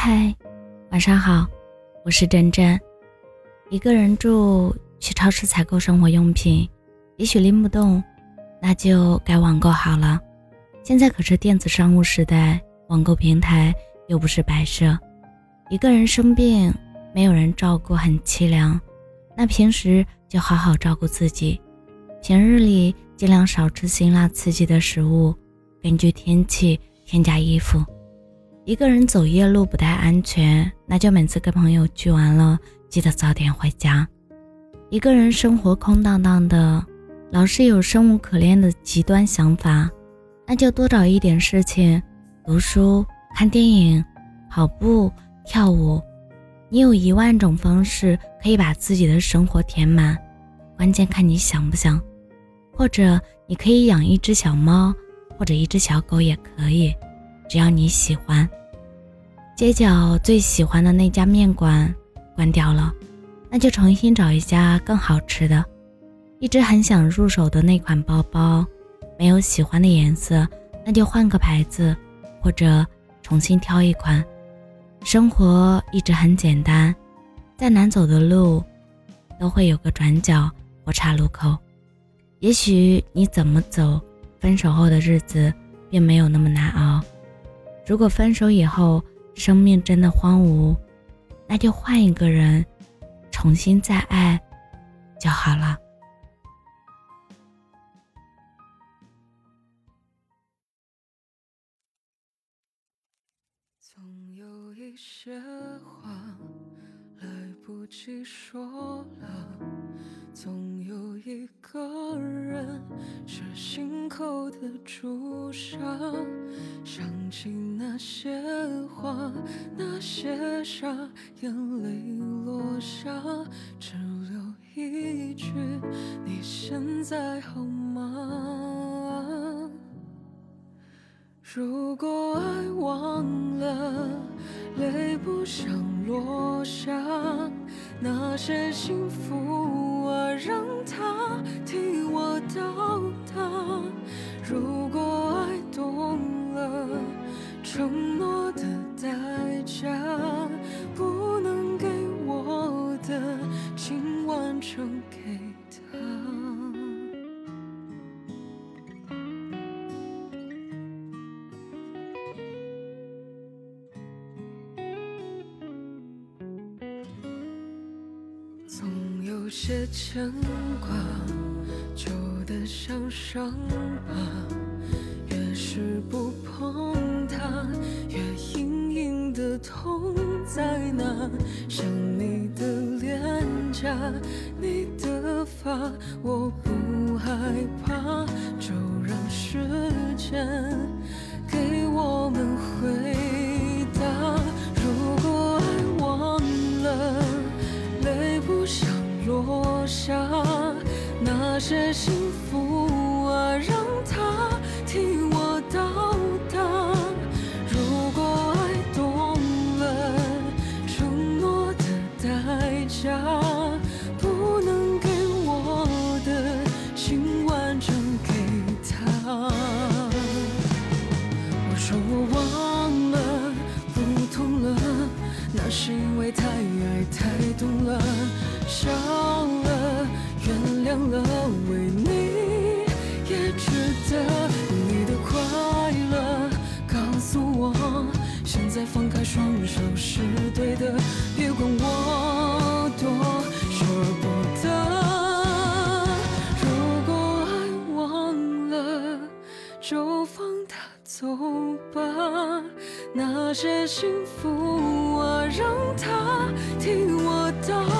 嗨，晚上好，我是真真。一个人住，去超市采购生活用品，也许拎不动，那就该网购好了。现在可是电子商务时代，网购平台又不是摆设。一个人生病，没有人照顾，很凄凉。那平时就好好照顾自己，平日里尽量少吃辛辣刺激的食物，根据天气添加衣服。一个人走夜路不太安全，那就每次跟朋友聚完了，记得早点回家。一个人生活空荡荡的，老是有生无可恋的极端想法，那就多找一点事情，读书、看电影、跑步、跳舞。你有一万种方式可以把自己的生活填满，关键看你想不想。或者你可以养一只小猫，或者一只小狗也可以，只要你喜欢。街角最喜欢的那家面馆关掉了，那就重新找一家更好吃的。一直很想入手的那款包包，没有喜欢的颜色，那就换个牌子，或者重新挑一款。生活一直很简单，再难走的路，都会有个转角或岔路口。也许你怎么走，分手后的日子并没有那么难熬。如果分手以后，生命真的荒芜，那就换一个人，重新再爱就好了。总有一些话来不及说了，总有一个人是心口的朱砂。想起那些话，那些傻，眼泪落下，只留一句：你现在好吗？如果爱忘了，泪不想落下，那些幸福，让它替我到达。如果爱懂了，承诺的代价，不能给我的，请完成有些牵挂，旧的像伤疤，越是不碰它，越隐隐的痛在那？想你的脸颊，你的发，我不害怕，就让时间给我们回说我忘了，不痛了，那是因为太爱太懂了，笑了，原谅了，为你也值得。你的快乐，告诉我，现在放开双手是对的，别管我多舍不得。如果爱忘了，就放他走吧。那些幸福啊，让它替我到。